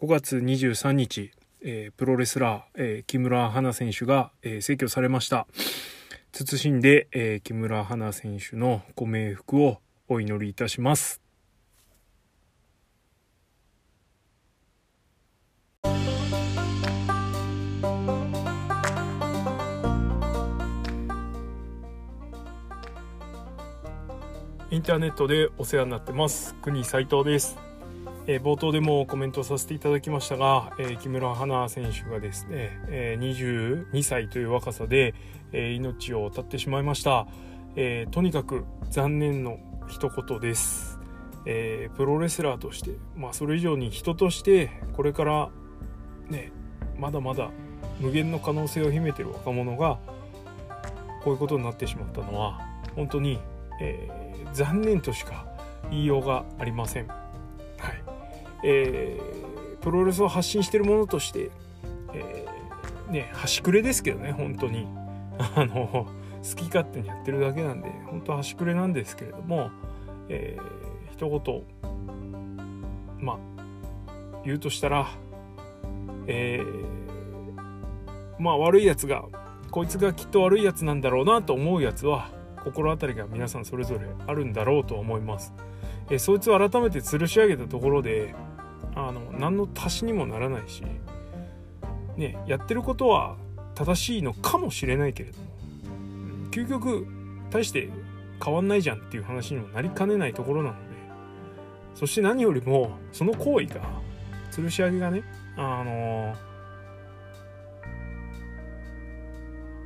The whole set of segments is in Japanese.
5月23日、えー、プロレスラー、えー、木村花選手が、えー、逝去されました。謹んで、えー、木村花選手のご冥福をお祈りいたします。インターネットでお世話になってます国斉藤です、え、冒頭でもコメントさせていただきましたが、え、木村花選手がですね、え、22歳という若さで、え命を絶ってしまいました、えとにかく残念の一言です、えプロレスラーとしてまあそれ以上に人としてこれからねまだまだ無限の可能性を秘めてる若者がこういうことになってしまったのは本当に、えー残念としか言いようがありません。えー、プロレスを発信してるものとして、えー、ね端くれですけどね本当にあの好き勝手にやってるだけなんで本当端くれなんですけれども、えー、一言まあ言うとしたら、えー、まあ悪いやつがこいつがきっと悪いやつなんだろうなと思うやつは心当たりが皆さんそれぞれあるんだろうと思います。えそいつを改めて吊るし上げたところであの何の足しにもならないし、ね、やってることは正しいのかもしれないけれども究極大して変わんないじゃんっていう話にもなりかねないところなのでそして何よりもその行為が吊るし上げがねあの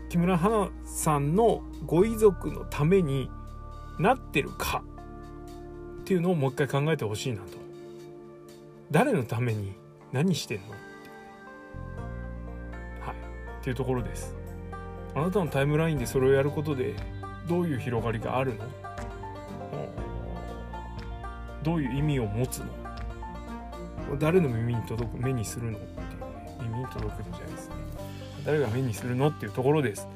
木村花さんのご遺族のためになってるかっていうのをもう一回考えてほしいなと。誰のために何してんの？はい。っていうところです。あなたのタイムラインでそれをやることでどういう広がりがあるの？どういう意味を持つの？誰の耳に届く？目にするの？っていう耳に届くんじゃないですね。誰が目にするの？っていうところです。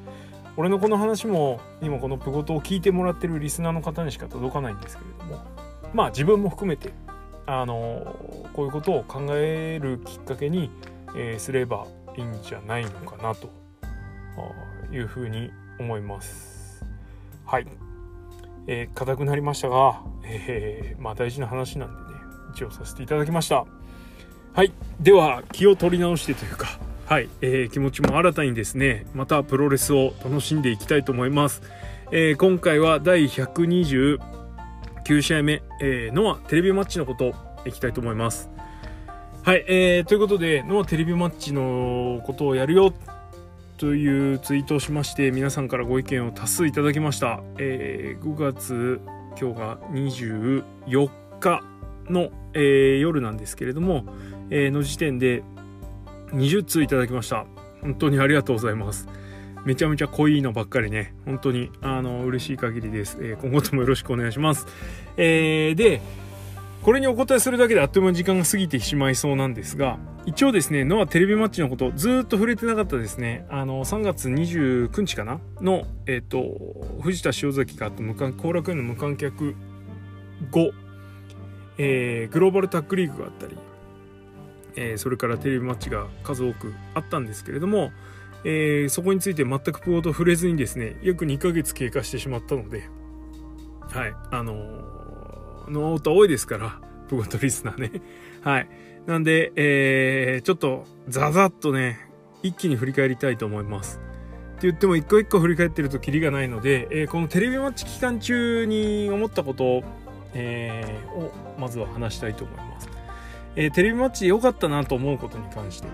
俺のこの話も今このプゴトを聞いてもらってるリスナーの方にしか届かないんですけれども。まあ自分も含めてあのこういうことを考えるきっかけに、えー、すればいいんじゃないのかなというふうに思います。はい、えー、硬くなりましたが、えー、まあ大事な話なんでね一応させていただきました。はい。では気を取り直してというかはい、えー、気持ちも新たにですねまたプロレスを楽しんでいきたいと思います、えー、今回は第120 9試合目、えー、ノアテレビマッチのこといきたいと思います。はい、えー、ということでノアテレビマッチのことをやるよというツイートをしまして皆さんからご意見を多数いただきました、えー、5月今日が24日の、えー、夜なんですけれども、えー、の時点で20通いただきました。本当にありがとうございます。めちゃめちゃ濃いのばっかりね。本当にあの嬉しい限りです、えー、今後ともよろしくお願いします、えー、でこれにお答えするだけであっという間に時間が過ぎてしまいそうなんですが一応ですねノアテレビマッチのことずっと触れてなかったですね。あの3月29日かな？のえっ、ー、と藤田塩崎があった無観後楽園の無観客後、えー、グローバルタックリーグがあったりえー、それからテレビマッチが数多くあったんですけれども、えー、そこについて全くプゴと触れずにですね約2ヶ月経過してしまったのではいあのー、ノート多いですからプゴとリスナーね。はい。なんで、えー、ちょっとザザッとね一気に振り返りたいと思います。って言っても一個一個振り返ってるとキリがないので、えー、このテレビマッチ期間中に思ったこと、えー、をまずは話したいと思います。えー、テレビマッチ良かったなと思うことに関して、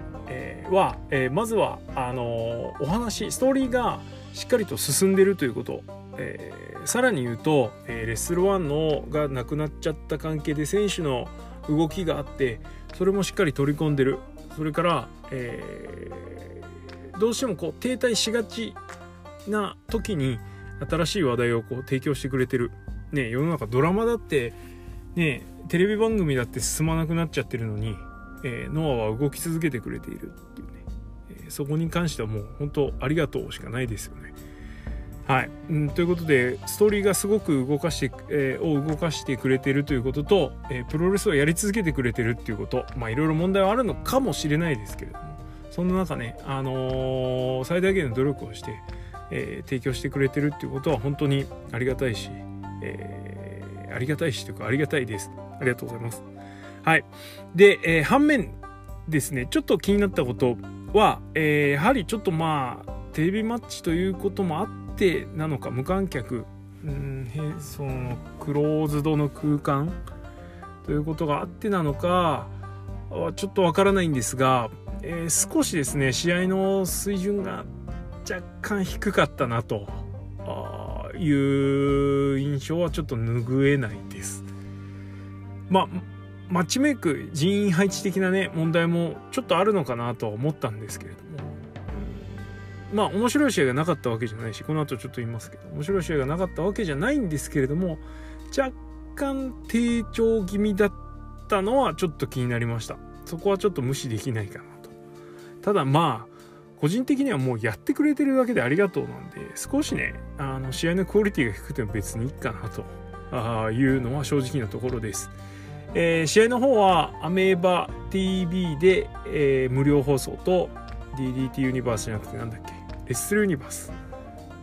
は、えー、まずはあのお話ストーリーがしっかりと進んでるということ、えさらに言うと、えレッスル1のがなくなっちゃった関係で選手の動きがあってそれもしっかり取り込んでる。それから、えどうしてもこう停滞しがちな時に新しい話題をこう提供してくれてる、ね、世の中ドラマだってねテレビ番組だって進まなくなっちゃってるのに、えー、ノアは動き続けてくれているっていうね、えー、そこに関してはもう本当ありがとうしかないですよね。はい、うん、ということでストーリーがすごく動かして、えー、を動かしてくれてるということと、えー、プロレスをやり続けてくれてるっていうこと。いろいろ問題はあるのかもしれないですけれども。そんな中ね、あのー、最大限の努力をして、え提供してくれてるっていうことは本当にありがたいし、えありがたいしというかありがたいです。ありがとうございます。はい。で、え反面ですねちょっと気になったことは、えやはりちょっとまあテレビマッチということもあってなのか無観客うんそのクローズドの空間？ということがあってなのかはちょっとわからないんですが、えー、少しですね試合の水準が若干低かったなという印象はちょっと拭えないです。まあマッチメイク人員配置的なね問題もちょっとあるのかなとは思ったんですけれども。まあ面白い試合がなかったわけじゃないしこの後ちょっと言いますけど面白い試合がなかったわけじゃないんですけれども若干低調気味だったのはちょっと気になりました。そこはちょっと無視できないかなと。ただまあ個人的にはもうやってくれてるだけでありがとうなんで少しねあの試合のクオリティが低くても別にいいかなとあいうのは正直なところです。えー、試合の方はアメーバ TV で、えー、無料放送と DDT ユニバースじゃなくてなんだっけ？レッスルユニバース。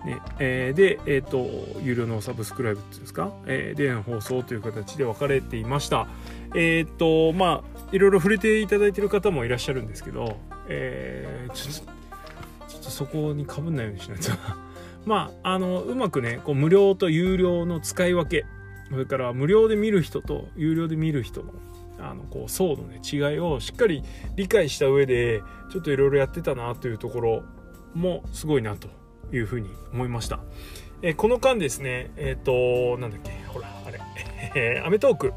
ねえー、で、え、ー、と、有料のサブスクライブっていうんですか、えー、での放送という形で分かれていました。えっ、と、まあ、いろいろ触れていただいてる方もいらっしゃるんですけど、えー、ちょっと、とそこにかぶんないようにしないと。まあ、あの、うまくね、こう無料と有料の使い分け、それから無料で見る人と有料で見る人のあのこう層の、ね、違いをしっかり理解した上でちょっといろいろやってたなというところもすごいなというふうに思いました。え、この間ですね、えっ、ー、と、なんだっけ、ほら、あれ、えー、アメトーク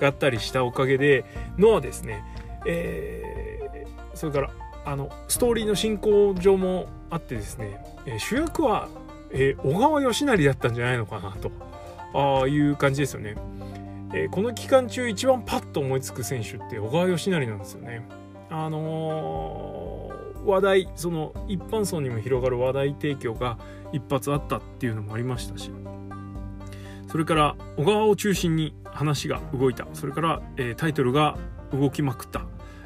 があったりしたおかげで、のはですね、えー、それから、あの、ストーリーの進行上もあってですね、え、主役は、えー、小川義成だったんじゃないのかなと、あいう感じですよね。え、この期間中一番パッと思いつく選手って小川義成なんですよね。あの話題その一般層にも広がる話題提供が一発あったっていうのもありましたしそれから小川を中心に話が動いたそれから、えー、タイトルが動きまくった、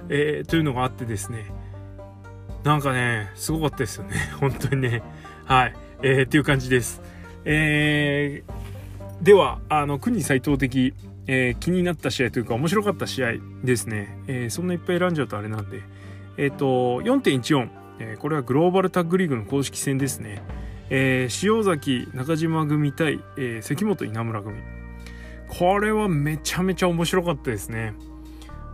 えー、というのがあってですねなんかねすごかったですよね 本当にねはい、えー、っていう感じですえー、ではあの国斎藤的、えー、気になった試合というか面白かった試合ですね、えー、そんないっぱい選んじゃうとあれなんでえっ、ー、と、4.14、えー、これはグローバルタッグリーグの公式戦ですね。えー、塩崎中島組対、えー、関本稲村組。これはめちゃめちゃ面白かったですね。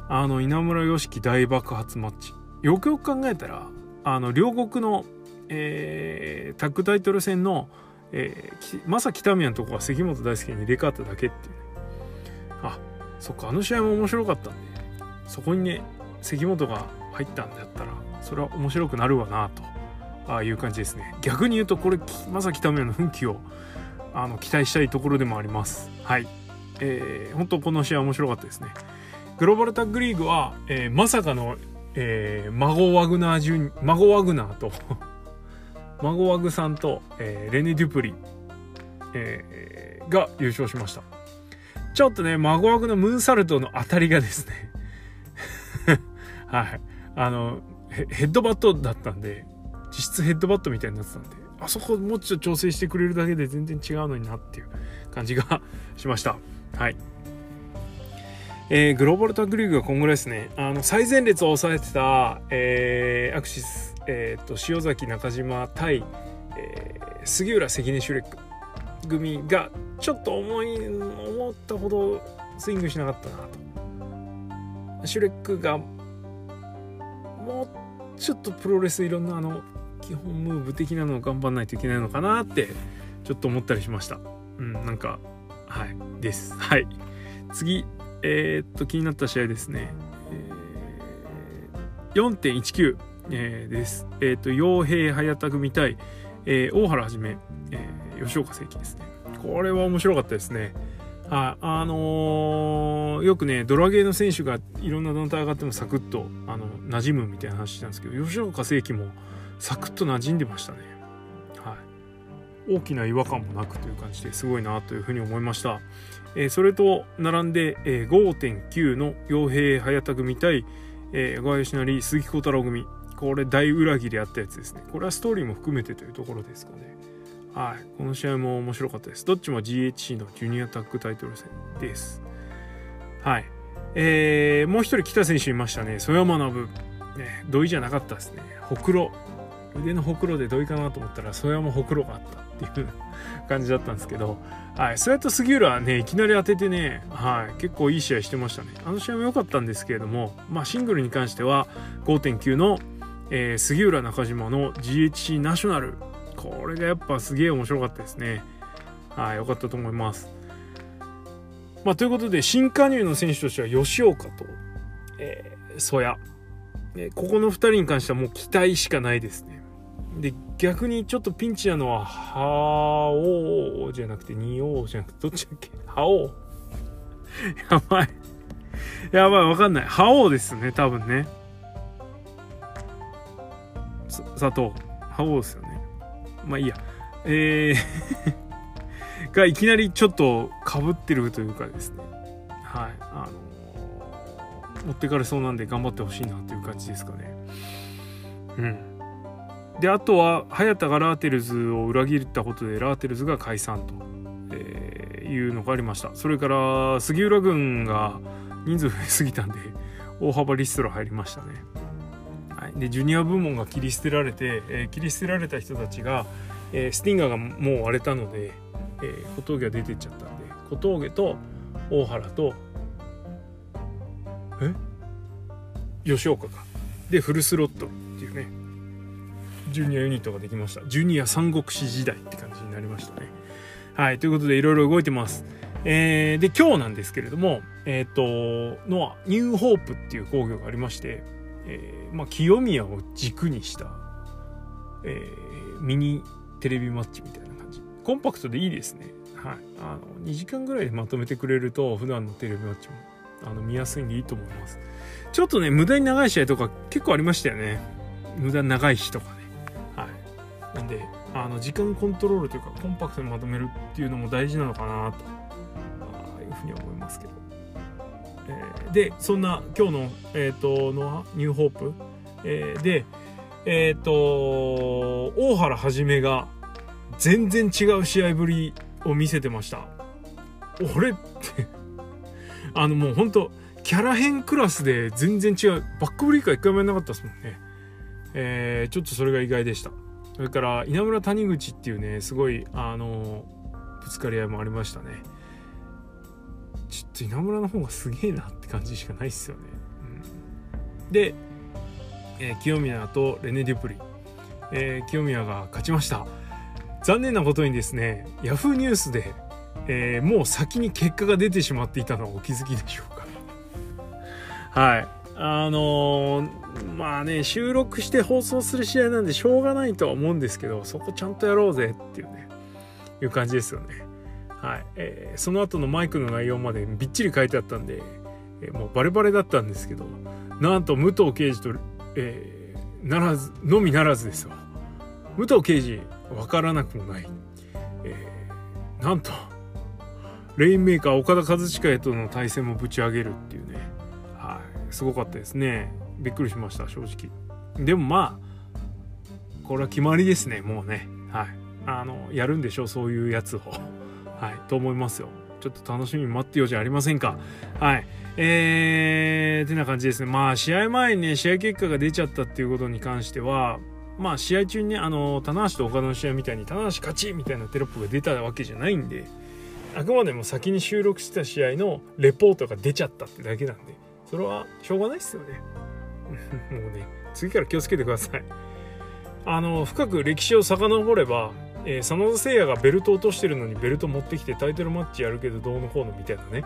あの、稲村良樹大爆発マッチ。よくよく考えたら、あの、両国の、えー、タッグタイトル戦の、えー、まさ北宮のとこが関本大輔に入れ替わっただけっていう。ね。あ、そっか、あの試合も面白かったんで、そこにね、関本が入ったんだったらそれは面白くなるわなと。あいう感じですね。逆に言うとこれまさきための奮起をあの期待したいところでもあります。はい。えー、本当この試合面白かったですね。グローバルタッグリーグは、えー、まさかの、えー、マゴ・ワグナージュマゴ・ワグナーとマゴ・ ワグさんと、えー、レネ・デュプリ、えー、が優勝しました。ちょっとね、マゴワグのムーンサルトの当たりがですね はい。あのヘッドバットだったんで実質ヘッドバットみたいになってたんであそこもうちょっと調整してくれるだけで全然違うのになっていう感じが しました。はい。えー、グローバルタッグリーグが今後ですね。あの最前列を抑えてた、えー、アクシス、えーと、塩崎中島対、えー、杉浦関根シュレック組がちょっと思い思ったほどスイングしなかったなと。シュレックがもうちょっとプロレスいろんなあの基本ムーブ的なのを頑張んないといけないのかなってちょっと思ったりしました。うんなんかはいです。はい。次。えー、っと気になった試合ですね、えー、4.19、えー、です。えー、っと傭兵早田組対、えー、大原はじめ、えー、吉岡聖輝ですね。これは面白かったですね。はい、あのー、よくねドラゲーの選手がいろんな団体上がってもサクッとあの馴染むみたいな話なんですけど吉岡聖輝もサクッと馴染んでましたね。はい、大きな違和感もなくという感じですごいなというふうに思いました。えー、それと並んで、えー、5.9の傭兵早田組対、えー、小林成鈴木小太郎組。これ大裏切りあったやつですね。これはストーリーも含めてというところですかね。はい。この試合も面白かったです。どっちも GHC のジュニアタッグタイトル戦です。はい。えー、もう一人北選手いましたね。曽山学ね土井じゃなかったですね。ほくろ。腕のほくろで土井かなと思ったら曽山ほくろがあった。っていう感じだったんですけどはい、それと杉浦はねいきなり当ててね、はい、結構いい試合してましたね。あの試合も良かったんですけれども、まあ、シングルに関しては5.9の、えー、杉浦中島の GHC ナショナル。これがやっぱすげえ面白かったですね。はい良かったと思います。まあ、ということで新加入の選手としては吉岡と、えー、曽谷、えー、ここの2人に関してはもう期待しかないですね。で逆にちょっとピンチなのは「はお」じゃなくて「にお」じゃなくてどっちだっけ「はお」やばい。やばいわかんない「はお」ですね多分ね。佐藤はおですよね。まあいいや。えーがいきなりちょっとかぶってるというかですね。はい。あの持ってかれそうなんで頑張ってほしいなという感じですかね。うん。であとは早田がラーテルズを裏切ったことでラーテルズが解散と、えー、いうのがありました。それから杉浦軍が人数増えすぎたんで 大幅リストラ入りましたね、はい、でジュニア部門が切り捨てられて、えー、切り捨てられた人たちが、えー、スティンガーがもう割れたので、えー、小峠が出てっちゃったんで小峠と大原とえ？吉岡か。でフルスロットルっていうね。ジュニアユニットができました。ジュニア三国志時代って感じになりましたね。はいということでいろいろ動いてます。えー、で今日なんですけれどもえっ、ー、とのニューホープっていう工業がありまして、えー、まあ、清宮を軸にした、えー、ミニテレビマッチみたいな感じ。コンパクトでいいですね。はいあの2時間ぐらいでまとめてくれると普段のテレビマッチもあの見やすいんでいいと思います。ちょっとね無駄に長い試合とか結構ありましたよね。無駄長い日とかね。なんであの時間コントロールというかコンパクトにまとめるっていうのも大事なのかなというふうに思いますけど、えー、でそんな今日の、えーと、のニューホープ、えー、でえっ、ー、と大原はじめが全然違う試合ぶりを見せてました。俺ってあのもうほんとキャラ編クラスで全然違う。バックブリーカー一回もやんなかったですもんね。えー、ちょっとそれが意外でした。それから稲村谷口っていうねすごいあのぶつかり合いもありましたね。ちょっと稲村の方がすげえなって感じしかないっすよね、うん、で、えー、清宮とレネ・デュプリ、えー、清宮が勝ちました。残念なことにですねヤフーニュースで、えー、もう先に結果が出てしまっていたのはお気づきでしょうか。はい。あのー、まあね収録して放送する試合なんでしょうがないとは思うんですけどそこちゃんとやろうぜっていうねいう感じですよね。はい、えー、その後のマイクの内容までびっちり書いてあったんで、えー、もうバレバレだったんですけどなんと武藤刑事と、えー、ならずのみならずですよ武藤刑事分からなくもない、えー、なんとレインメーカー岡田和親へとの対戦もぶち上げるっていうね。すごかったですね。びっくりしました正直。でもまあこれは決まりですねもうね。はい。あのやるんでしょうそういうやつを。はいと思いますよ。ちょっと楽しみに待ってようじゃありませんか？はい。えー、てな感じですね。まあ試合前にね試合結果が出ちゃったっていうことに関してはまあ試合中にねあの棚橋と他の試合みたいに棚橋勝ちみたいなテロップが出たわけじゃないんであくまでも先に収録した試合のレポートが出ちゃったってだけなんで。それはしょうがないっすよね。もうね次から気をつけてください。あの深く歴史を遡れば、えー、真田誠也がベルト落としてるのにベルト持ってきてタイトルマッチやるけどどうのこうのみたいなね。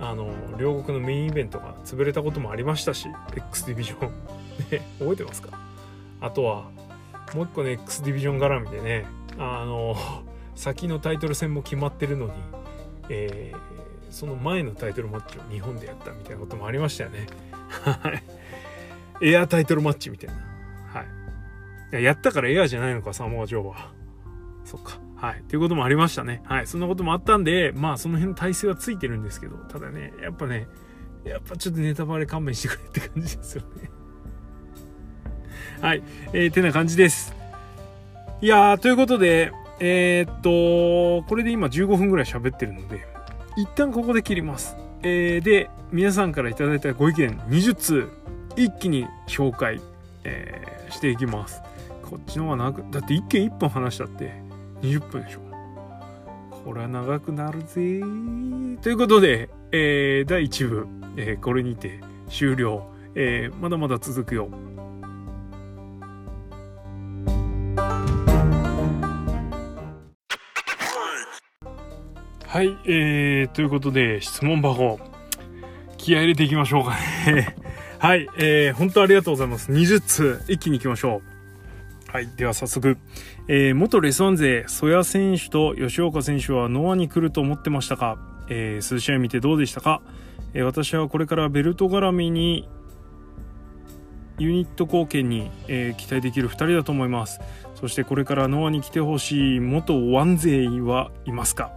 あの両国のメインイベントが潰れたこともありましたし X ディビジョン。ね覚えてますか？あとはもう一個ね X ディビジョン絡みでねあの先のタイトル戦も決まってるのに、え、その前のタイトルマッチを日本でやったみたいなこともありましたよね。はい。エアタイトルマッチみたいな。はい。やったからエアじゃないのか、サモア・ジョーは。そっか。はい。ということもありましたね。はい。そんなこともあったんで、まあその辺の体制はついてるんですけど、ただね、やっぱね、やっぱちょっとネタバレ勘弁してくれって感じですよね。はい。えー、てな感じです。いやー、ということで、えー、っと、これで今15分ぐらい喋ってるので、一旦ここで切ります。えー、で、皆さんから頂いたご意見20通、一気に紹介、えー、していきます。こっちの方が長く、だって1件1本話したって20分でしょ。これは長くなるぜということで、えー、第1部、えー、これにて終了。えー、まだまだ続くよ。はい、えー、ということで、質問箱、気合入れていきましょうかね。はい、えー、本当ありがとうございます。20通、一気に行きましょう。はい。では早速、えー、元レスワン勢、曽谷選手と吉岡選手はノアに来ると思ってましたか？えー、数試合見てどうでしたか、えー、私はこれからベルト絡みにユニット貢献に、えー、期待できる2人だと思います。そしてこれからノアに来てほしい元ワン勢はいますか？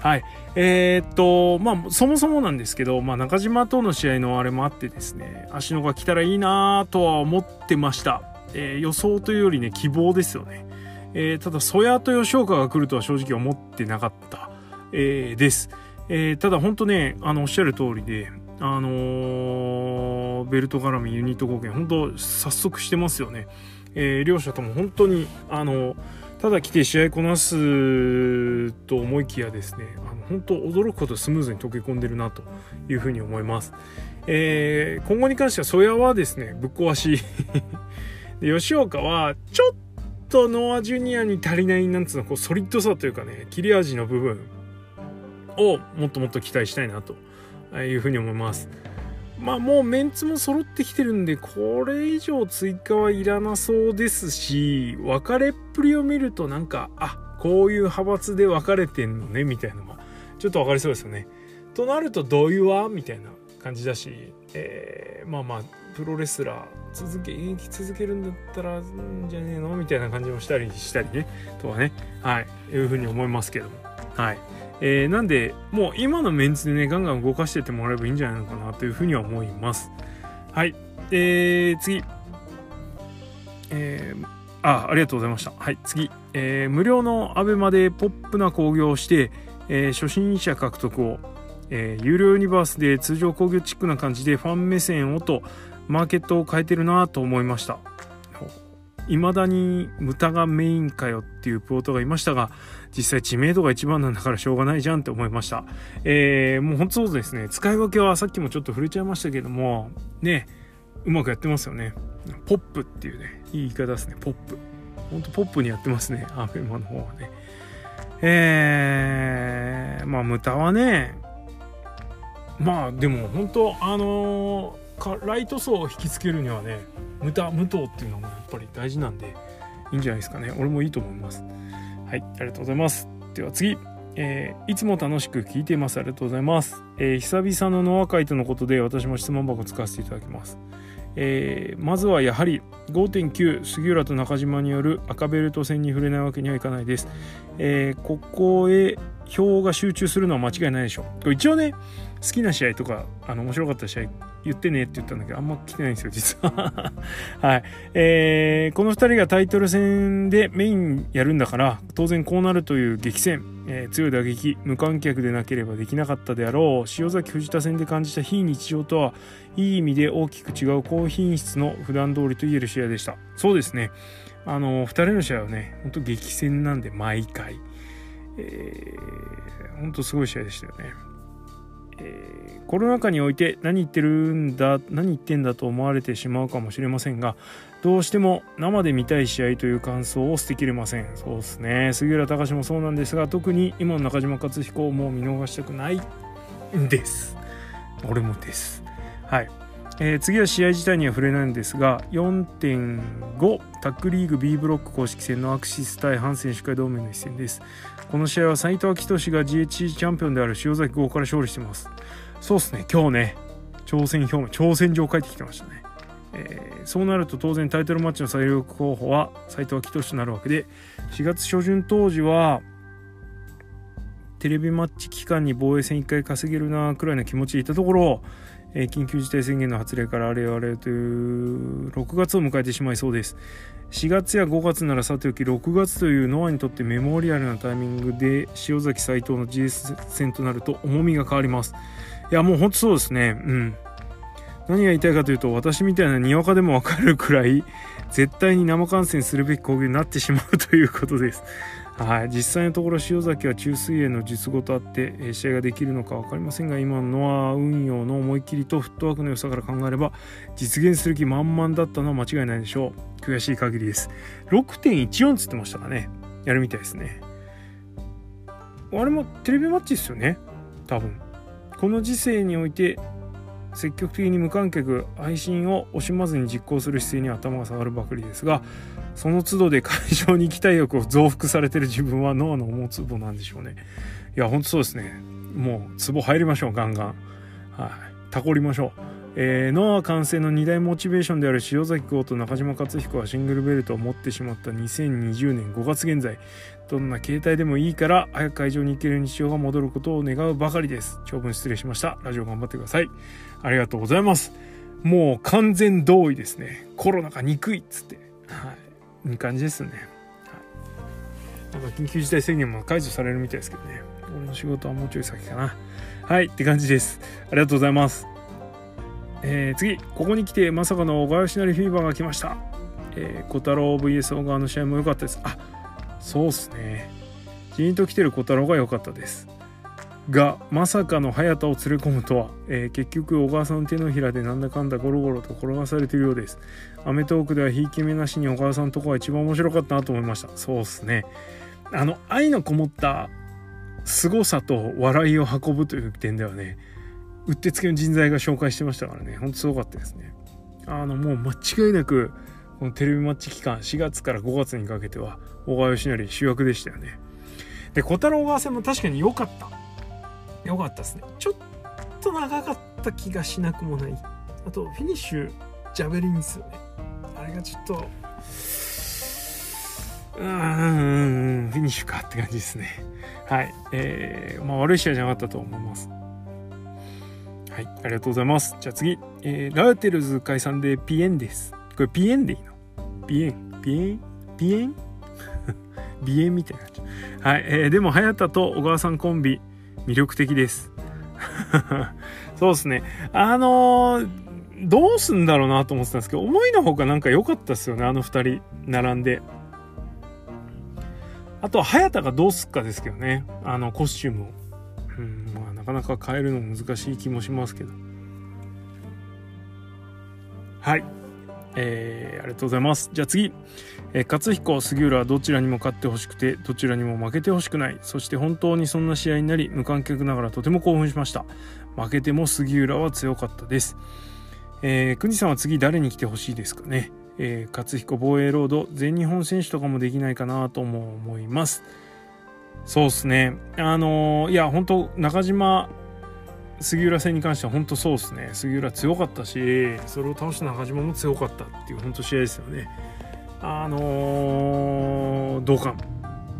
はい。えー、っと、まあ、そもそもなんですけど、まあ、中島との試合のあれもあってですね、足野が来たらいいなとは思ってました。えー、予想というよりね、希望ですよね。えー、ただ、曽谷と吉岡が来るとは正直思ってなかった、えー、です。えー、ただ、本当ね、あの、おっしゃる通りで、あのベルト絡みユニット貢献、本当早速してますよね。え両者とも本当に、あのただ来て試合こなすと思いきやですねあの本当驚くほどスムーズに溶け込んでるなというふうに思います、えー、今後に関してはソヤはですねぶっ壊し。で吉岡はちょっとノア・ジュニアに足りないなんつうのこうソリッドさというかね切れ味の部分をもっともっと期待したいなというふうに思います。まあもうメンツも揃ってきてるんで、これ以上追加はいらなそうですし、分かれっぷりを見るとなんか、あ、こういう派閥で分かれてんのね、みたいなのが、ちょっと分かりそうですよね。となると、どういうわみたいな感じだし、えー、まあまあ、プロレスラー続け、現役続けるんだったら、んじゃねえの？みたいな感じもしたりしたりね、とはね、はい、いうふうに思いますけども。はい。えー、なんで、もう今のメンツでね、ガンガン動かしてってもらえばいいんじゃないのかなというふうには思います。はい。えー、次。えー、あ、ありがとうございました。はい、次。えー、無料のアベマでポップな興行をして、えー、初心者獲得を、えー、有料ユニバースで通常工業チックな感じでファン目線をとマーケットを変えてるなと思いました。未だにムタがメインかよっていうプロトがいましたが、実際知名度が一番なんだからしょうがないじゃんって思いました。えー、もう本当そうですね。使い分けはさっきもちょっと触れちゃいましたけども、ね、うまくやってますよね。ポップっていうね、いい言い方ですね、ポップ。ほんとポップにやってますね、アベマの方はね。えー、まあ、ムタはね、まあでも本当あのー、ライト層を引きつけるにはね、無駄無糖っていうのもやっぱり大事なんで、いいんじゃないですかね。俺もいいと思います。はい、ありがとうございます。では次。えー、いつも楽しく聞いています。ありがとうございます。えー、久々のノア会とのことで私も質問箱使わせていただきます。えー、まずはやはり5.9杉浦と中島による赤ベルト戦に触れないわけにはいかないです。えここへ票が集中するのは間違いないでしょう。一応ね、好きな試合とか、あの、面白かった試合言ってねって言ったんだけど、あんま来てないんですよ、実は。はい。えー、この2人がタイトル戦でメインやるんだから、当然こうなるという激戦、えー、強い打撃、無観客でなければできなかったであろう、塩崎藤田戦で感じた非日常とは、いい意味で大きく違う高品質の普段通りと言える試合でした。そうですね。あの、2人の試合はね、ほんと激戦なんで、毎回。えー、ほんとすごい試合でしたよね。えー、コロナ禍において何言ってるんだ何言ってんだと思われてしまうかもしれませんがどうしても生で見たい試合という感想を捨てきれません。そうですね。杉浦隆もそうなんですが特に今の中島克彦をもう見逃したくないんです。俺もです。はい。えー、次は試合自体には触れないんですが4.5タックリーグ B ブロック公式戦のアクシス対反選手会同盟の一戦です。この試合は斎藤明俊が GHC チャンピオンである塩崎号から勝利してます。そうですね。今日ね挑戦表明挑戦状書いてきてましたね。えー、そうなると当然タイトルマッチの最有力候補は斎藤明俊となるわけで4月初旬当時はテレビマッチ期間に防衛戦1回稼げるなくらいの気持ちでいたところ、え、緊急事態宣言の発令からあれあれという6月を迎えてしまいそうです。4月や5月ならさておき6月というノアにとってメモリアルなタイミングで塩崎斎藤の GS 戦となると重みが変わります。いやもうほんとそうですね。うん。何が言いたいかというと私みたいなにわかでもわかるくらい絶対に生観戦するべき攻撃になってしまうということです。はい、実際のところ塩崎は中水泳の術後とあって試合ができるのか分かりませんが今のは運用の思い切りとフットワークの良さから考えれば実現する気満々だったのは間違いないでしょう。悔しい限りです。6.14つってましたかね。やるみたいですね。あれもテレビマッチですよね。多分。この時世において積極的に無観客配信を惜しまずに実行する姿勢に頭が下がるばかりですがその都度で会場に行きたい欲を増幅されてる自分は脳の思うツボなんでしょうね。いやほんとそうですね。もうツボ入りましょうガンガン。はい。タコりましょう。えー、ノア完成の2大モチベーションである塩崎豪と中島克彦はシングルベルトを持ってしまった2020年5月現在。どんな携帯でもいいから早く会場に行ける日常が戻ることを願うばかりです。長文失礼しました。ラジオ頑張ってください。ありがとうございます。もう完全同意ですね。コロナが憎いっつって。はい。いい感じですね、はい、なんか緊急事態宣言も解除されるみたいですけどね。俺の仕事はもうちょい先かな。はいって感じです。ありがとうございます。えー、次。ここに来てまさかの小川義成フィーバーが来ました。えー、小太郎 VS 小川の試合も良かったです。あそうっすね。ジーンと来てる小太郎が良かったです。がまさかの早田を連れ込むとは、えー、結局小川さん手のひらでなんだかんだゴロゴロと転がされているようです。アメトーークではひいき目なしに小川さんのとこが一番面白かったなと思いました。そうっすね。あの愛のこもった凄さと笑いを運ぶという点ではねうってつけの人材が紹介してましたからね。ほんとすごかったですね。あのもう間違いなくこのテレビマッチ期間4月から5月にかけては小川義成主役でしたよね。で小太郎川戦も確かに良かった。良かったですね。ちょっと長かった気がしなくもない。あとフィニッシュジャベリンですよね。あれがちょっとうんフィニッシュかって感じですね。はい。えー、まあ悪い試合じゃなかったと思います。はい、ありがとうございます。じゃあ次、えー、ラウテルズ解散でピエンです。これピエンでいいの？ピエン？ピエン？ピエン？鼻炎みたいな。はい、えー、でも早田と小川さんコンビ。魅力的です。そうですね。あのー、どうすんだろうなと思ってたんですけど、思いのほかなんか良かったですよね、あの2人並んで。あとは早田がどうすっかですけどね、あのコスチュームを。うん、まあなかなか変えるの難しい気もしますけど。はい。えー、ありがとうございます。じゃあ次。えー、勝彦、杉浦はどちらにも勝ってほしくて、どちらにも負けてほしくない。そして本当にそんな試合になり、無観客ながらとても興奮しました。負けても杉浦は強かったです。えー、国さんは次誰に来てほしいですかね。えー、勝彦防衛ロード、全日本選手とかもできないかなとも思います。そうっすね。あのー、いや、本当中島杉浦戦に関しては本当そうですね。杉浦強かったしそれを倒した中島も強かったっていう本当試合ですよね。あのー、同感。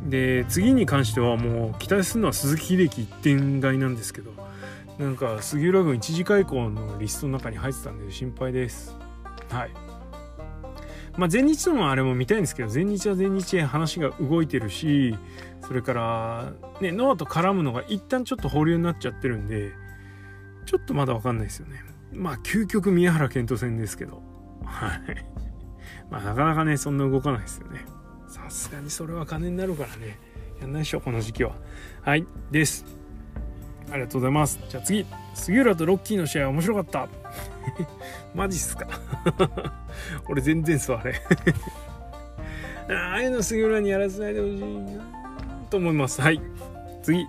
で次に関してはもう期待するのは鈴木秀樹一点買いなんですけどなんか杉浦軍一次開口のリストの中に入ってたんで心配です。はい。まあ全日とのあれも見たいんですけど全日は全日へ話が動いてるしそれからねノアと絡むのが一旦ちょっと保留になっちゃってるんでちょっとまだわかんないですよね。まあ、究極宮原健人戦ですけど。はい。まあ、なかなかね、そんな動かないですよね。さすがにそれは金になるからね。やんないでしょ、この時期は。はい。です。ありがとうございます。じゃあ次。杉浦とロッキーの試合面白かった。マジっすか 俺全然すわ、あれああいうの杉浦にやらせないでほしいなと思います。はい。次。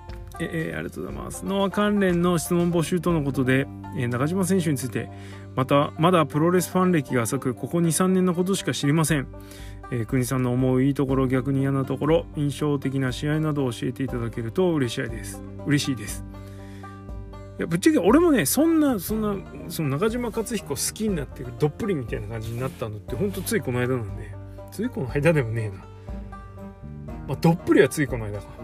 えー、ありがとうございます。ノア関連の質問募集とのことで、えー、中島選手について、また、まだプロレスファン歴が浅く、ここ2、3年のことしか知りません。えー、国さんの思ういいところ、逆に嫌なところ、印象的な試合などを教えていただけると嬉しいです。嬉しいです。いやぶっちゃけ俺もねそんなそんなその中島克彦好きになってどっぷりみたいな感じになったのってほんとついこの間なんでついこの間でもねえなまあどっぷりはついこの間か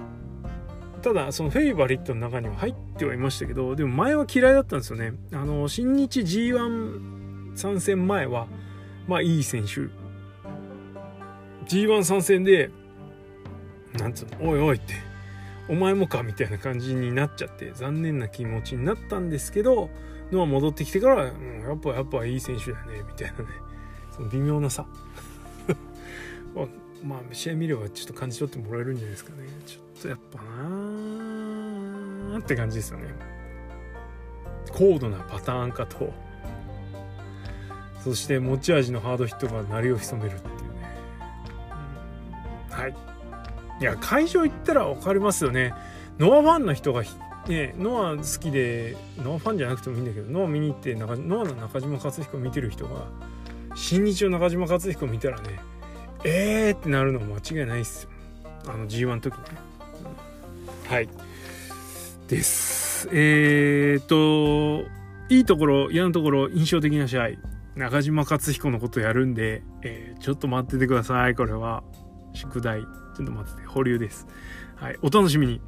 ただそのフェイバリットの中には入ってはいましたけどでも前は嫌いだったんですよね。あの新日 G1 参戦前はまあいい選手。G1 参戦でなんつうのおいおいってお前もかみたいな感じになっちゃって残念な気持ちになったんですけどノア戻ってきてから、うん、やっぱやっぱいい選手だねみたいなね。その微妙なさ。まあ試合見ればちょっと感じ取ってもらえるんじゃないですかね。ちょっとやっぱなーって感じですよね。高度なパターン化とそして持ち味のハードヒットが鳴りを潜めるっていうね、はい。いや会場行ったら分かりますよね。ノアファンの人がねノア好きでノアファンじゃなくてもいいんだけどノア見に行ってノアの中島克彦見てる人が新日の中島克彦見たらねえーってなるの間違いないっすよ。あの G1 の時ね、はい。です。えー、っといいところ嫌なところ印象的な試合。中島克彦のことやるんで、えー、ちょっと待っててください。これは。宿題。ちょっと待ってて。保留です。はい。お楽しみに。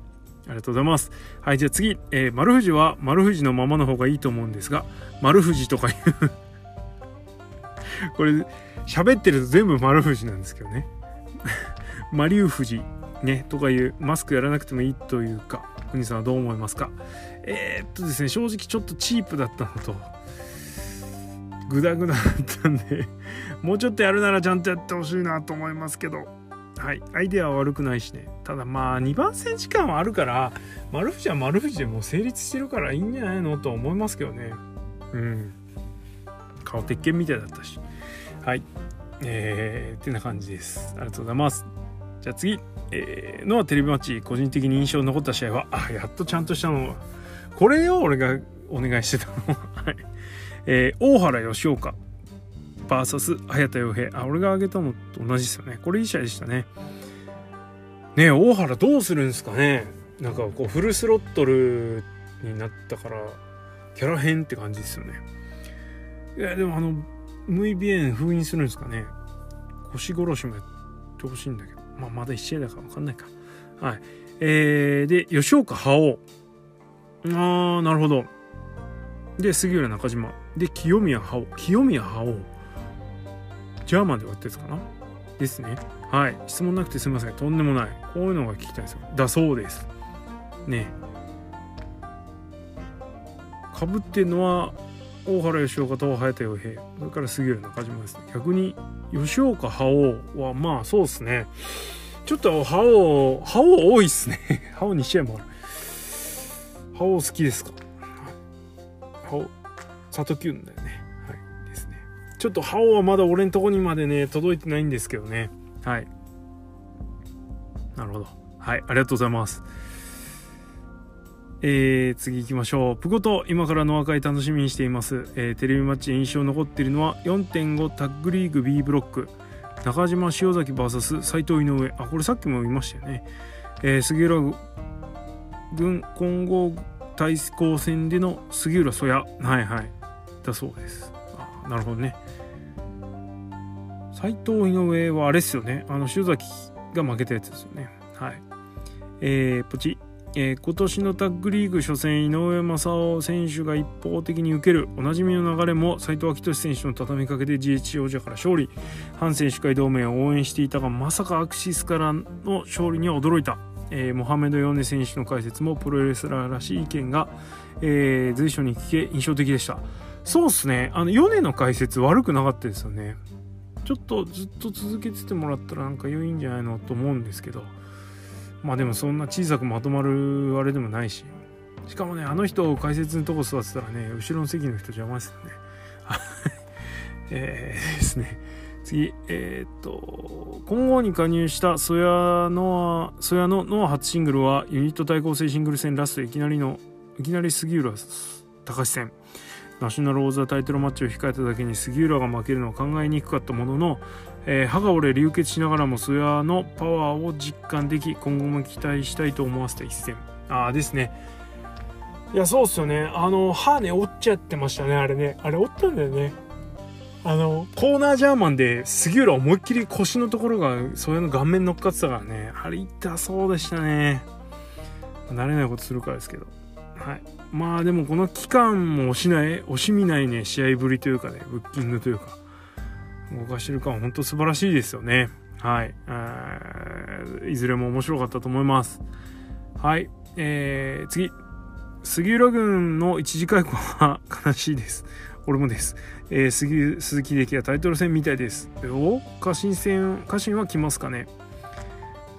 ありがとうございます。はい、じゃあ次、えー、丸富士は丸富士のままの方がいいと思うんですが、丸富士とかいう。これ、喋ってると全部丸富士なんですけどね。マリウ富士、ね、とかいうマスクやらなくてもいいというか、国さんはどう思いますか？えー、っとですね、正直ちょっとチープだったのと、グダグダだったんで、もうちょっとやるならちゃんとやってほしいなと思いますけど、はい、アイデアは悪くないしね。ただまあ、2番線時間はあるから、丸富士は丸富士でもう成立してるからいいんじゃないのと思いますけどね。うん。顔鉄拳みたいだったし。はい。えー、ってな感じです。ありがとうございます。じゃあ次。えー、ノアテレビマッチ、個人的に印象に残った試合は、あ、やっとちゃんとしたの。これを俺がお願いしてたの。はい。えー、大原吉岡 VS 早田洋平。あ、俺が挙げたのと同じですよね。これいい試合でしたね。ね大原どうするんですかねなんかこうフルスロットルになったからキャラ変って感じですよね。いやでもあのムイビエン封印するんですかね腰殺しもやってほしいんだけどまあまだ1試合だから分かんないか。はい。えー、で吉岡覇王。ああなるほど。で杉浦中島。で清宮覇王。清宮覇王。ジャーマンで終わったやつかな？ですね。はい。質問なくてすみません。とんでもない。こういうのが聞きたいですよ。だそうです。ね。かぶってんのは大原吉岡と早田洋平。それから杉浦中島ですね。逆に吉岡覇王はまあそうですね。ちょっと覇王覇王多いっすね。覇王2試合もある。覇王好きですか？覇王佐藤キュンだよね。はい。ですね。ちょっと覇王はまだ俺んとこにまでね届いてないんですけどね。はい。なるほど。はい。ありがとうございます。えー、次行きましょう。プゴと今からの和解楽しみにしています。えー、テレビマッチ印象残っているのは4.5タッグリーグ B ブロック。中島塩崎 VS 斎藤井上。あ、これさっきも言いましたよね。えー、杉浦軍混合対抗戦での杉浦曽谷。はいはい。だそうです。あ、なるほどね。斎藤井上はあれですよね。あの、塩崎が負けたやつですよね。はい。えー、ポチ。えー、今年のタッグリーグ初戦井上正雄選手が一方的に受けるおなじみの流れも斎藤明俊選手の畳みかけで GH 王者から勝利。反選手会同盟を応援していたがまさかアクシスからの勝利には驚いた、えー、モハメド・ヨネ選手の解説もプロレスラーらしい意見が、えー、随所に聞け印象的でした。そうっすね。あのヨネの解説悪くなかったですよね。ちょっとずっと続けててもらったらなんか良いんじゃないのと思うんですけど。まあでもそんな小さくまとまるあれでもないし。しかもねあの人を解説のとこ座ってたらね後ろの席の人邪魔ですよね。えー、ですね。次えー、っと今後に加入したソヤノアソヤのノア初シングルはユニット対抗性シングル戦ラストいきなりのいきなり杉浦隆戦。ナショナルオーザータイトルマッチを控えただけに杉浦が負けるのは考えにくかったもののえー、歯が折れ流血しながらもソヤのパワーを実感でき今後も期待したいと思わせた一戦。ああですね。いやそうっすよね。あの歯ね折っちゃってましたねあれね。あれ折ったんだよね。あのコーナージャーマンで杉浦思いっきり腰のところがソヤの顔面乗っかってたからね。あれ痛そうでしたね。慣れないことするからですけど。はい。まあでもこの期間も惜しない惜しみないね試合ぶりというかねブッキングというか。動かしてる感は本当素晴らしいですよね。はい。いずれも面白かったと思います。はい。えー、次。杉浦軍の一次解雇は悲しいです。俺もです、えー、杉鈴木歴はタイトル戦みたいです。お家臣戦家臣は来ますかね。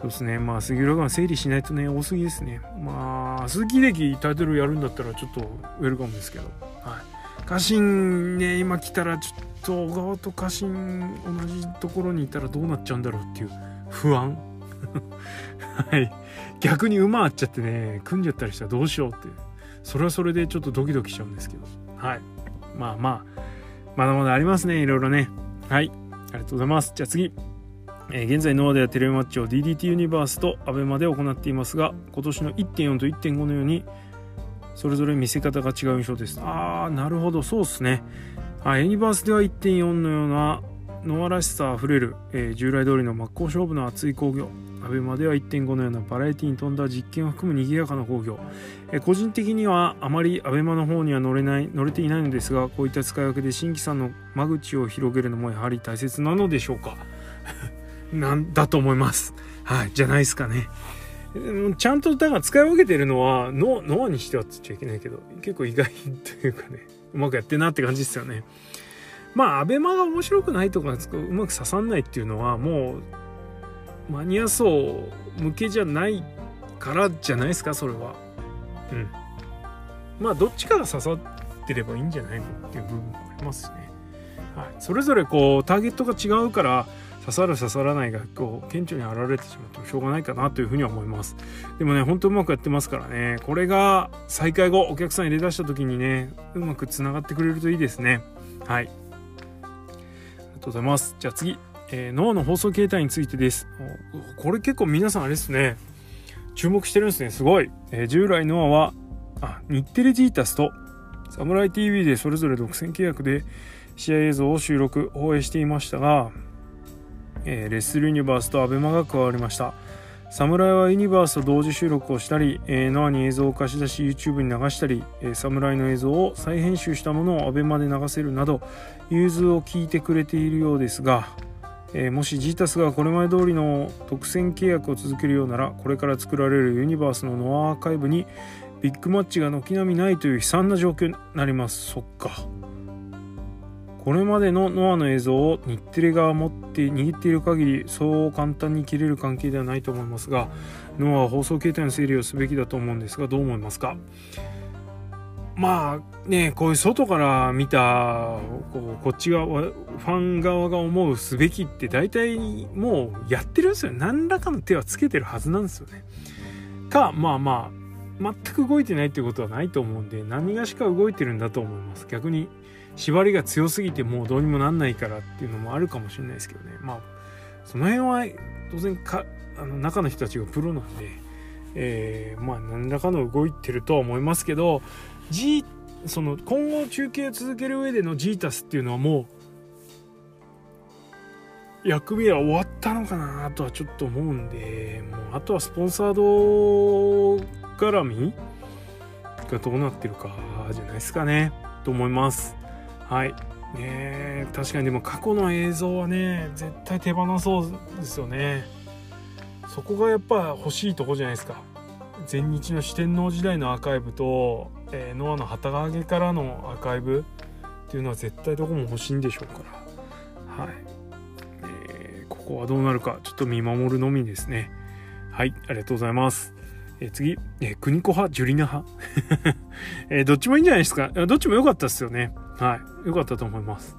そうですね。まあ杉浦軍整理しないとね多すぎですね。まあ鈴木秀樹タイトルやるんだったらちょっとウェルカムですけど。はい。家臣ね今来たらちょっと小川と家臣同じところにいたらどうなっちゃうんだろうっていう不安。はい。逆に馬あっちゃってね組んじゃったりしたらどうしようってそれはそれでちょっとドキドキしちゃうんですけど。はい。まあまあまだまだありますねいろいろね。はい。ありがとうございます。じゃあ次。え、現在ノアではテレビマッチを DDT ユニバースと ABEMA で行っていますが今年の1.4と1.5のようにそれぞれ見せ方が違う印象です。ああなるほど。そうっすね。あユニバースでは1.4のようなノアらしさあふれる、えー、従来通りの真っ向勝負の熱い工業。アベマでは1.5のようなバラエティに富んだ実験を含む賑やかな工業、えー、個人的にはあまりアベマの方には乗れない乗れていないのですがこういった使い分けで新規さんの間口を広げるのもやはり大切なのでしょうか。なんだと思います。はいじゃないですかね。ちゃんとだから使い分けてるのはノノアにしてはって言っちゃいけないけど結構意外というかねうまくやってんなって感じですよね。まあアベマが面白くないとかうまく刺さんないっていうのはもうマニア層向けじゃないからじゃないですかそれは。うん。まあどっちかが刺さってればいいんじゃないのっていう部分もありますしね、はい、それぞれこうターゲットが違うから刺さる刺さらないがこう顕著に現れてしまってもしょうがないかなというふうには思います。でもねほんとうまくやってますからね。これが再開後お客さん入れ出した時にねうまくつながってくれるといいですね。はい。ありがとうございます。じゃあ次、えー、脳の放送形態についてです。これ結構皆さんあれですね。注目してるんですね。すごい、えー、従来ノアはあ日テレジータスとサムライ TV でそれぞれ独占契約で試合映像を収録放映していましたがえー、レッスルユニバースとアベマが加わりました。侍はユニバースと同時収録をしたり、えー、ノアに映像を貸し出し YouTube に流したり、えー、侍の映像を再編集したものをアベマで流せるなど融通を聞いてくれているようですが、えー、もしジータスがこれまで通りの独占契約を続けるようならこれから作られるユニバースのノアアーカイブにビッグマッチが軒並みないという悲惨な状況になります。そっか。これまでのノアの映像を日テレが持って握っている限りそう簡単に切れる関係ではないと思いますがノアは放送形態の整理をすべきだと思うんですがどう思いますか？まあねこういう外から見たこうこっち側ファン側が思うすべきって大体もうやってるんですよ何らかの手はつけてるはずなんですよね。かまあまあ全く動いてないってことはないと思うんで何がしか動いてるんだと思います。逆に縛りが強すぎてもうどうにもなんないからっていうのもあるかもしれないですけどねまあその辺は当然かあの中の人たちがプロなんで、えー、まあ何らかの動いてるとは思いますけど G その今後中継を続ける上でのジータスっていうのはもう役目は終わったのかなとはちょっと思うんでもうあとはスポンサード絡みがどうなってるかじゃないですかねと思います。はい。ね確かにでも過去の映像はね絶対手放そうですよね。そこがやっぱ欲しいとこじゃないですか。前日の四天王時代のアーカイブと、えー、ノアの旗揚げからのアーカイブっていうのは絶対どこも欲しいんでしょうから。はい、えー、ここはどうなるかちょっと見守るのみですね。はいありがとうございます。え、次、え、国子派、ジュリナ派？え、どっちもいいんじゃないですか？どっちも良かったですよね。はい。良かったと思います。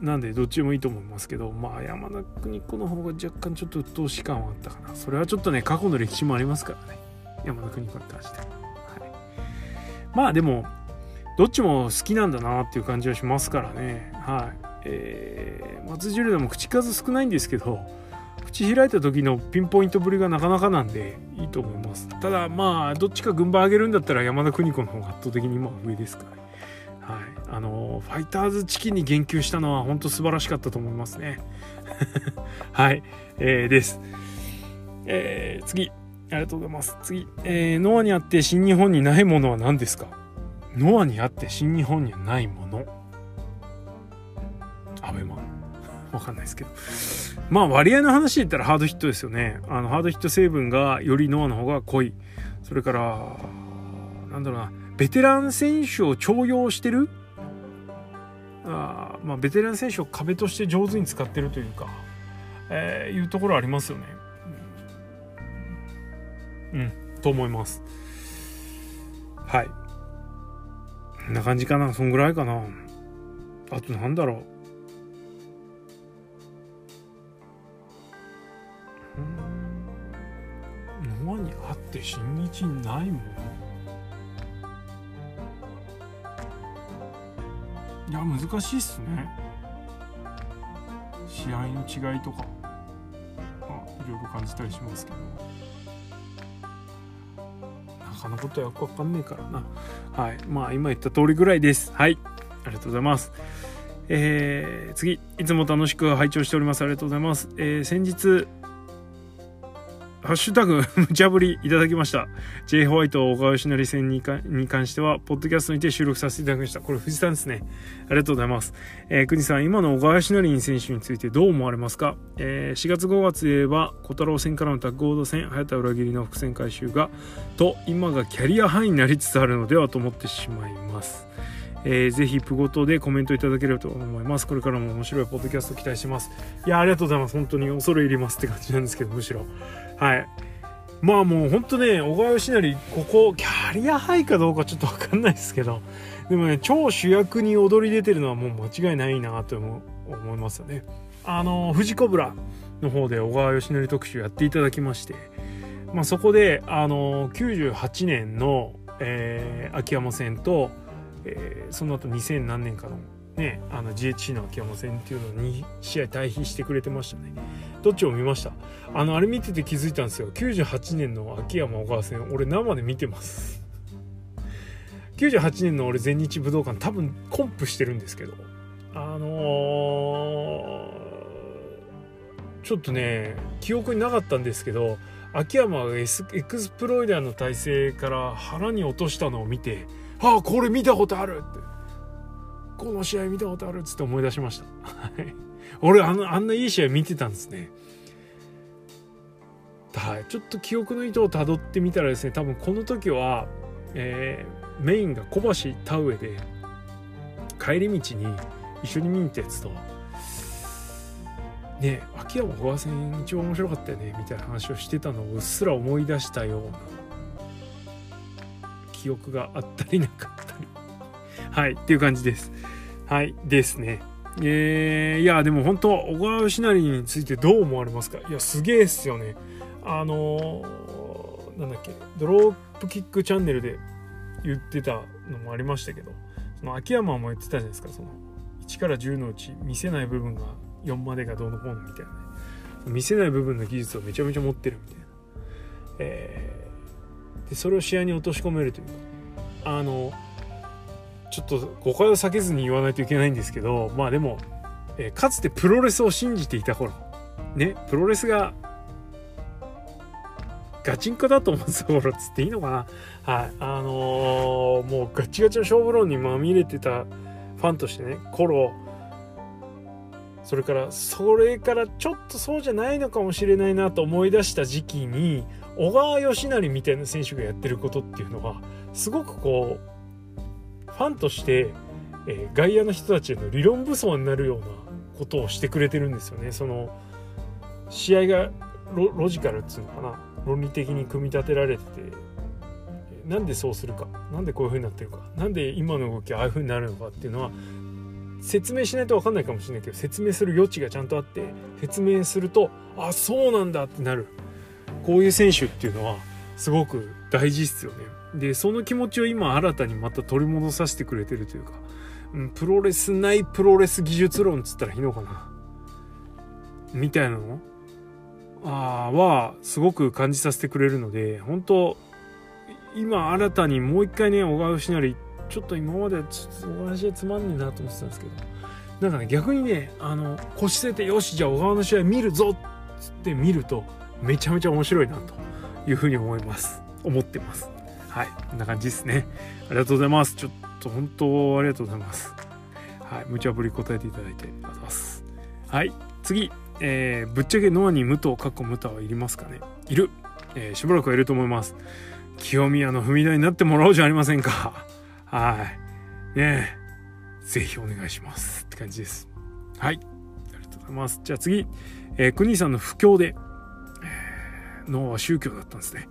なんで、どっちもいいと思いますけど、まあ、山田邦子の方が若干ちょっと鬱陶し感はあったかな。それはちょっとね、過去の歴史もありますからね。山田邦子に関しては。はい。まあ、でも、どっちも好きなんだなっていう感じはしますからね。はい。えー、松潤でも口数少ないんですけど、口開いた時のピンポイントぶりがなかなかなんでいいと思いますただまあどっちか軍配上げるんだったら山田邦子の方が圧倒的に今上ですからねはいあのファイターズチキンに言及したのは本当素晴らしかったと思いますね はい、えー、です、えー、次ありがとうございます。次。えー、ノアにあって新日本にないものは何ですか？ノアにあって新日本にはないもの。アベマ。わかんないですけど。まあ割合の話で言ったらハードヒットですよね。あの、ハードヒット成分がよりノアの方が濃い。それから、なんだろうな、ベテラン選手を重用してる？あまあ、ベテラン選手を壁として上手に使ってるというか、えー、いうところありますよね。うん、と思います。はい。こんな感じかな。そんぐらいかな。あとなんだろうう。沼にあって新日にないものいや難しいっすね試合の違いとかまあいろいろ感じたりしますけど他のことよくわかんねえからな。はい。まあ、今言った通りぐらいです。はい。ありがとうございます。えー、次。いつも楽しく拝聴しております。ありがとうございます。えー、先日、ハッシュタグ、無茶ぶりいただきました。J ホワイト小川義成戦にに関しては、ポッドキャストにて収録させていただきました。これ、富士山ですね。ありがとうございます。えー、国さん、今の小川義成選手についてどう思われますか、えー、4月5月で言えば、小太郎戦からのタッグオード戦、早田裏切りの伏線回収が、と、今がキャリア範囲になりつつあるのではと思ってしまいます。えー、ぜひプごとでコメントいただければと思います。これからも面白いポッドキャスト期待してます。いや、ありがとうございます。本当に恐れ入りますって感じなんですけど、むしろ。はい。まあもう本当ね、小川義成、ここ、キャリアハイかどうかちょっとわかんないですけど、でもね、超主役に躍り出てるのはもう間違いないなと思いますよね。あの、富士コブラの方で小川義成特集やっていただきまして、まあそこで、あの、98年の、えー、秋山戦と、えー、その後2000何年かのね、あの GHC の秋山戦っていうのに試合対比してくれてましたね。どっちも見ました。あの、あれ見てて気づいたんですよ。98年の秋山小川戦、俺生で見てます。98年の俺全日武道館多分コンプしてるんですけど、あのー、ちょっとね、記憶になかったんですけど、秋山がエエクスプロイダーの体勢から腹に落としたのを見て、ああ、これ見たことあるって。この試合見たことあるっつって思い出しました。俺あの、あんないい試合見てたんですね。はい。ちょっと記憶の糸をたどってみたらですね、多分この時は、えー、メインが小橋田植えで、帰り道に一緒に見に行ったやつと、ね秋山小川戦一番面白かったよねみたいな話をしてたのをうっすら思い出したような記憶があったりなかったりはいっていう感じですはいですね。えー、いやでも本当小川義成についてどう思われますか？いやすげえっすよね。あのー、なんだっけドロープキックチャンネルで言ってたのもありましたけどその秋山も言ってたじゃないですかその1から10のうち見せない部分が4までがどうのこうのみたいなね。見せない部分の技術をめちゃめちゃ持ってるみたいな、えー、でそれを試合に落とし込めるというかあのちょっと誤解を避けずに言わないといけないんですけどまあでも、え、かつてプロレスを信じていた頃ねプロレスがガチンコだと思ってた頃っつっていいのかな。はい。あのー、もうガチガチの勝負論にまみれてたファンとしてね頃それからそれからちょっとそうじゃないのかもしれないなと思い出した時期に小川義成みたいな選手がやってることっていうのはすごくこうファンとして、えー、外野の人たちへの理論武装になるようなことをしてくれてるんですよね。その試合がロジカルっつうのかな？論理的に組み立てられてて。なんでそうするか？なんでこういう風になってるか？なんで今の動きああいう風になるのかっていうのは説明しないと分かんないかもしれないけど説明する余地がちゃんとあって説明するとあそうなんだってなる。こういう選手っていうのはすごく大事っすよね。でその気持ちを今新たにまた取り戻させてくれてるというか、うん、プロレスないプロレス技術論っつったらいいのかな？みたいなの？あはすごく感じさせてくれるので本当今新たにもう一回ね小川義成ちょっと今までちょっとお話はつまんねえなと思ってたんですけどなんかね逆にねあの腰据えてよしじゃあ小川の試合見るぞっつって見るとめちゃめちゃ面白いなというふうに思います。思ってます。はいこんな感じですね。ありがとうございます。ちょっと本当ありがとうございます。はい無茶ぶり答えていただいてありがとうございます。はい次。えー、ぶっちゃけノアに武藤かっこムタはいりますかね。いる、えー、しばらくはいると思います。清宮の踏み台になってもらおうじゃありませんか。はい。ねえ。ぜひお願いしますって感じです。はい。ありがとうございます。じゃあ次、えー、国さんの不況で、えー、ノアは宗教だったんですね。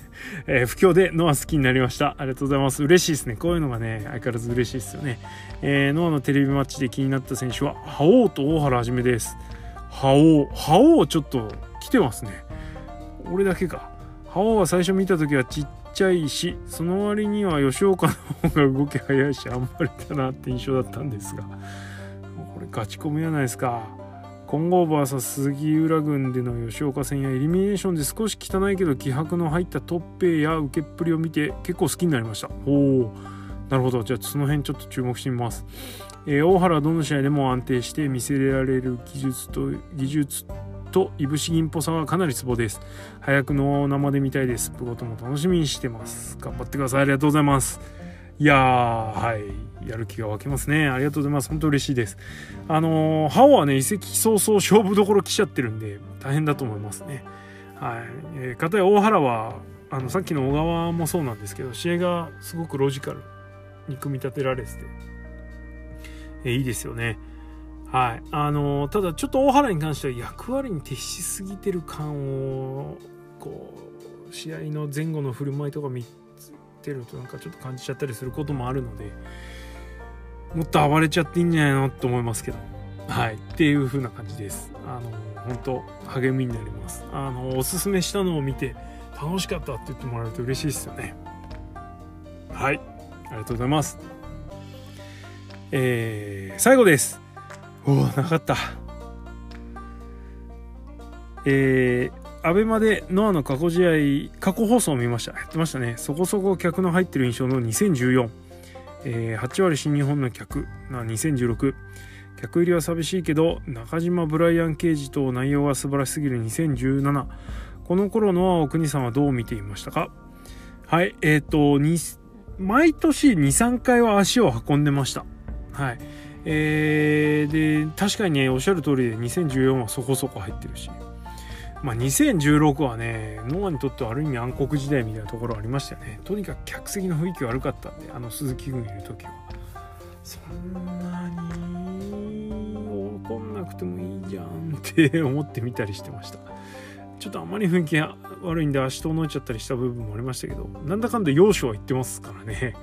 えー、不況でノア好きになりました。ありがとうございます。嬉しいですね。こういうのがね、相変わらず嬉しいですよね。えー、ノアのテレビマッチで気になった選手は、覇王と大原はじめです。覇王覇王ちょっと来てますね俺だけか覇王は最初見た時はちっちゃいしその割には吉岡の方が動き早いしあんまりだなって印象だったんですがこれガチコミじゃないですか混合 VS 杉浦軍での吉岡戦やエリミネーションで少し汚いけど気迫の入ったトッペや受けっぷりを見て結構好きになりました。おおなるほど。じゃあその辺ちょっと注目してみます。えー、大原はどの試合でも安定して見せられる技術と技術といぶし銀ぽさはかなりツボです。早くの生で見たいです。プゴトも楽しみにしてます。頑張ってください。ありがとうございます。いやはい。やる気が湧きますね。ありがとうございます。本当嬉しいです。あのー、ハオはね移籍早々勝負どころ来ちゃってるんで大変だと思いますね。はい、えー、かたや大原はあのさっきの小川もそうなんですけど試合がすごくロジカルに組み立てられててえいいですよね。はい。あのただちょっと大原に関しては役割に徹しすぎてる感を、こう、試合の前後の振る舞いとか見てるとなんかちょっと感じちゃったりすることもあるので、もっと暴れちゃっていいんじゃないのと思いますけど。はい。っていう風な感じです。あの本当励みになります。あのおすすめしたのを見て楽しかったって言ってもらえると嬉しいですよね。はい。ありがとうございます。えー、最後です。おお、なかった。えー、アベマでノアの過去試合、過去放送を見ました。やってましたね。そこそこ客の入ってる印象の2014。えー、8割新日本の客な2016。客入りは寂しいけど、中島ブライアン・刑事と内容が素晴らしすぎる2017。この頃ノアを国さんはどう見ていましたか？はい、えっ、ー、と、毎年2、3回は足を運んでました。はいえー、で確かにねおっしゃる通りで2014はそこそこ入ってるしまあ2016はねノアにとってはある意味暗黒時代みたいなところありましたよね。とにかく客席の雰囲気悪かったんであの鈴木軍いる時は。そんなに怒んなくてもいいじゃんって思ってみたりしてました。ちょっとあまり雰囲気悪いんで足遠のいちゃったりした部分もありましたけどなんだかんだ要所は行ってますからね。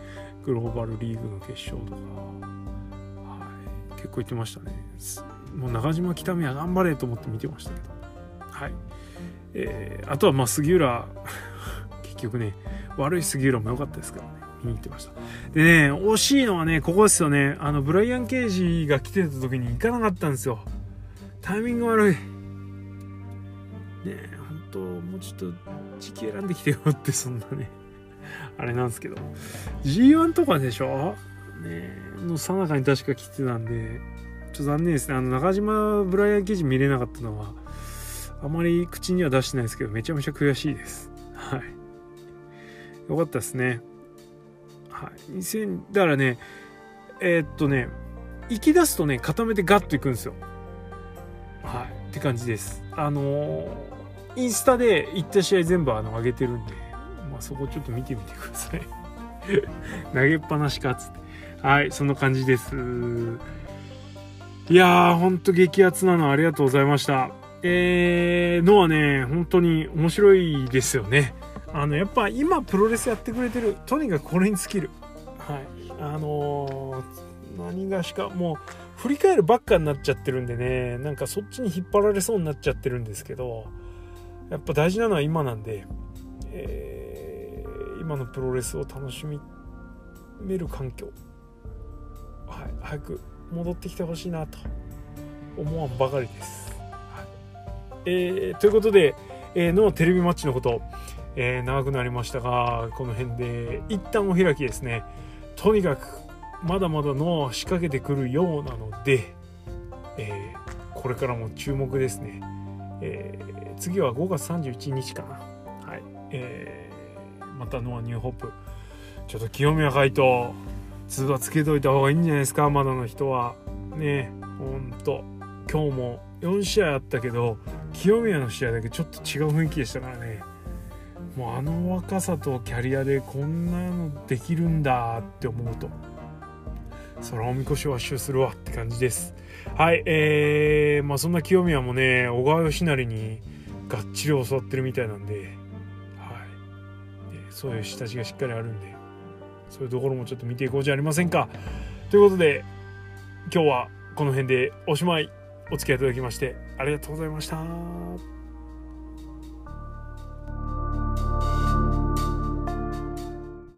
グローバルリーグの決勝とか。はい。結構言ってましたね。もう中島北宮頑張れと思って見てましたけど。はい。えー、あとはまあ杉浦。結局ね悪い杉浦も良かったですからね。見に行ってました。でね惜しいのはねここですよね。あのブライアン・ケージが来てた時に行かなかったんですよ。タイミング悪い。ねえ本当もうちょっと時期選んできてよってそんなねあれなんですけど。G1 とかでしょ？ねのさなかに確か来てたんでちょっと残念ですね。あの中島ブライアン記事見れなかったのは。あまり口には出してないですけどめちゃめちゃ悔しいです。はい。よかったですね。はい。2000だからねえー、っとね行き出すとね固めてガッといくんですよ。はい。って感じです。あのー、インスタで行った試合全部あの上げてるんでまあそこちょっと見てみてください。投げっぱなしかっつって。はい、そんな感じです。いやー、ほんと激アツなのありがとうございました。えー、のはね、本当に面白いですよね。あの、やっぱ今プロレスやってくれてる、とにかくこれに尽きる。はい。あのー、何がしか、もう、振り返るばっかになっちゃってるんでね、なんかそっちに引っ張られそうになっちゃってるんですけど、やっぱ大事なのは今なんで、えー、今のプロレスを楽しみめる環境はい、早く戻ってきてほしいなと思わんばかりです。えー、ということで、えー、のテレビマッチのこと、えー、長くなりましたがこの辺で一旦お開きですね。とにかくまだまだの仕掛けてくるようなので、えー、これからも注目ですね、えー、次は5月31日かな。はい。えー、またノアニューホップ。ちょっと清宮海斗通話つけといた方がいいんじゃないですかまだの人は。ねほんと。今日も4試合あったけど清宮の試合だけちょっと違う雰囲気でしたからね。もうあの若さとキャリアでこんなのできるんだって思うと。そらおみこしを圧勝するわって感じです。はいえー、まあそんな清宮もね小川義成にがっちり教わってるみたいなんで、はい、そういう下地がしっかりあるんでそういうところもちょっと見ていこうじゃありませんか。ということで今日はこの辺でおしまい。お付き合いいただきましてありがとうございました。